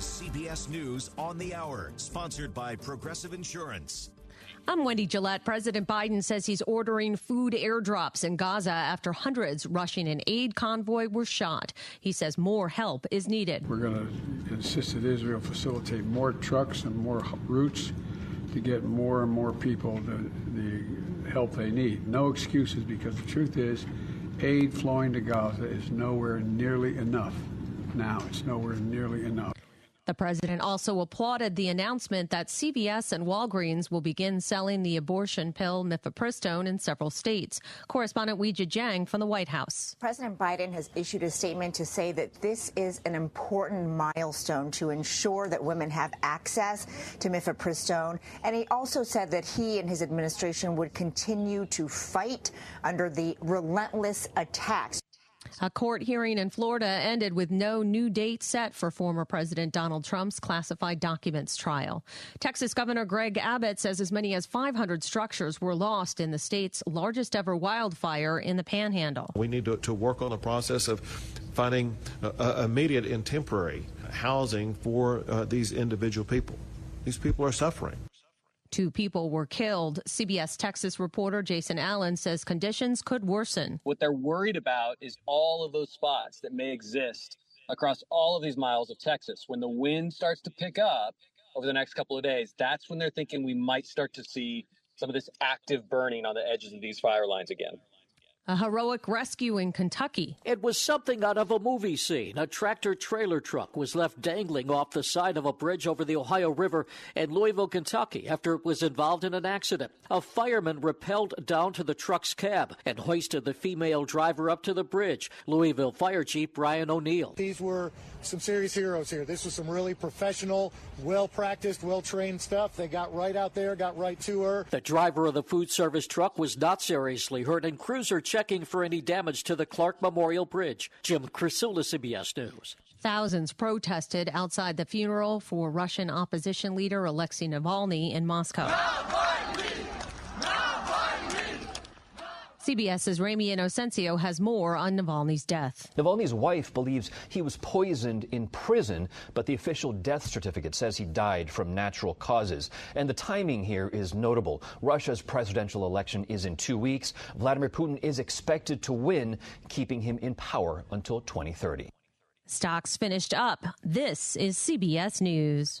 is CBS News on the Hour, sponsored by Progressive Insurance. I'm Wendy Gillette. President Biden says he's ordering food airdrops in Gaza after hundreds rushing an aid convoy were shot. He says more help is needed. We're going to insist that Israel facilitate more trucks and more routes to get more and more people the, the help they need. No excuses because the truth is, aid flowing to Gaza is nowhere nearly enough. Now, it's nowhere nearly enough. The president also applauded the announcement that CVS and Walgreens will begin selling the abortion pill mifepristone in several states. Correspondent Weijia Jiang from the White House. President Biden has issued a statement to say that this is an important milestone to ensure that women have access to mifepristone. And he also said that he and his administration would continue to fight under the relentless attacks a court hearing in Florida ended with no new date set for former President Donald Trump's classified documents trial. Texas Governor Greg Abbott says as many as 500 structures were lost in the state's largest ever wildfire in the panhandle. We need to, to work on a process of finding uh, immediate and temporary housing for uh, these individual people. These people are suffering. Two people were killed. CBS Texas reporter Jason Allen says conditions could worsen. What they're worried about is all of those spots that may exist across all of these miles of Texas. When the wind starts to pick up over the next couple of days, that's when they're thinking we might start to see some of this active burning on the edges of these fire lines again. A heroic rescue in Kentucky. It was something out of a movie scene. A tractor trailer truck was left dangling off the side of a bridge over the Ohio River in Louisville, Kentucky, after it was involved in an accident. A fireman rappelled down to the truck's cab and hoisted the female driver up to the bridge. Louisville Fire Chief Brian O'Neill. These were some serious heroes here. This was some really professional, well practiced, well trained stuff. They got right out there, got right to her. The driver of the food service truck was not seriously hurt, and crews are checking for any damage to the Clark Memorial Bridge. Jim Krasula, CBS News. Thousands protested outside the funeral for Russian opposition leader Alexei Navalny in Moscow. CBS's Ramy Inocencio has more on Navalny's death. Navalny's wife believes he was poisoned in prison, but the official death certificate says he died from natural causes. And the timing here is notable. Russia's presidential election is in two weeks. Vladimir Putin is expected to win, keeping him in power until 2030. Stocks finished up. This is CBS News.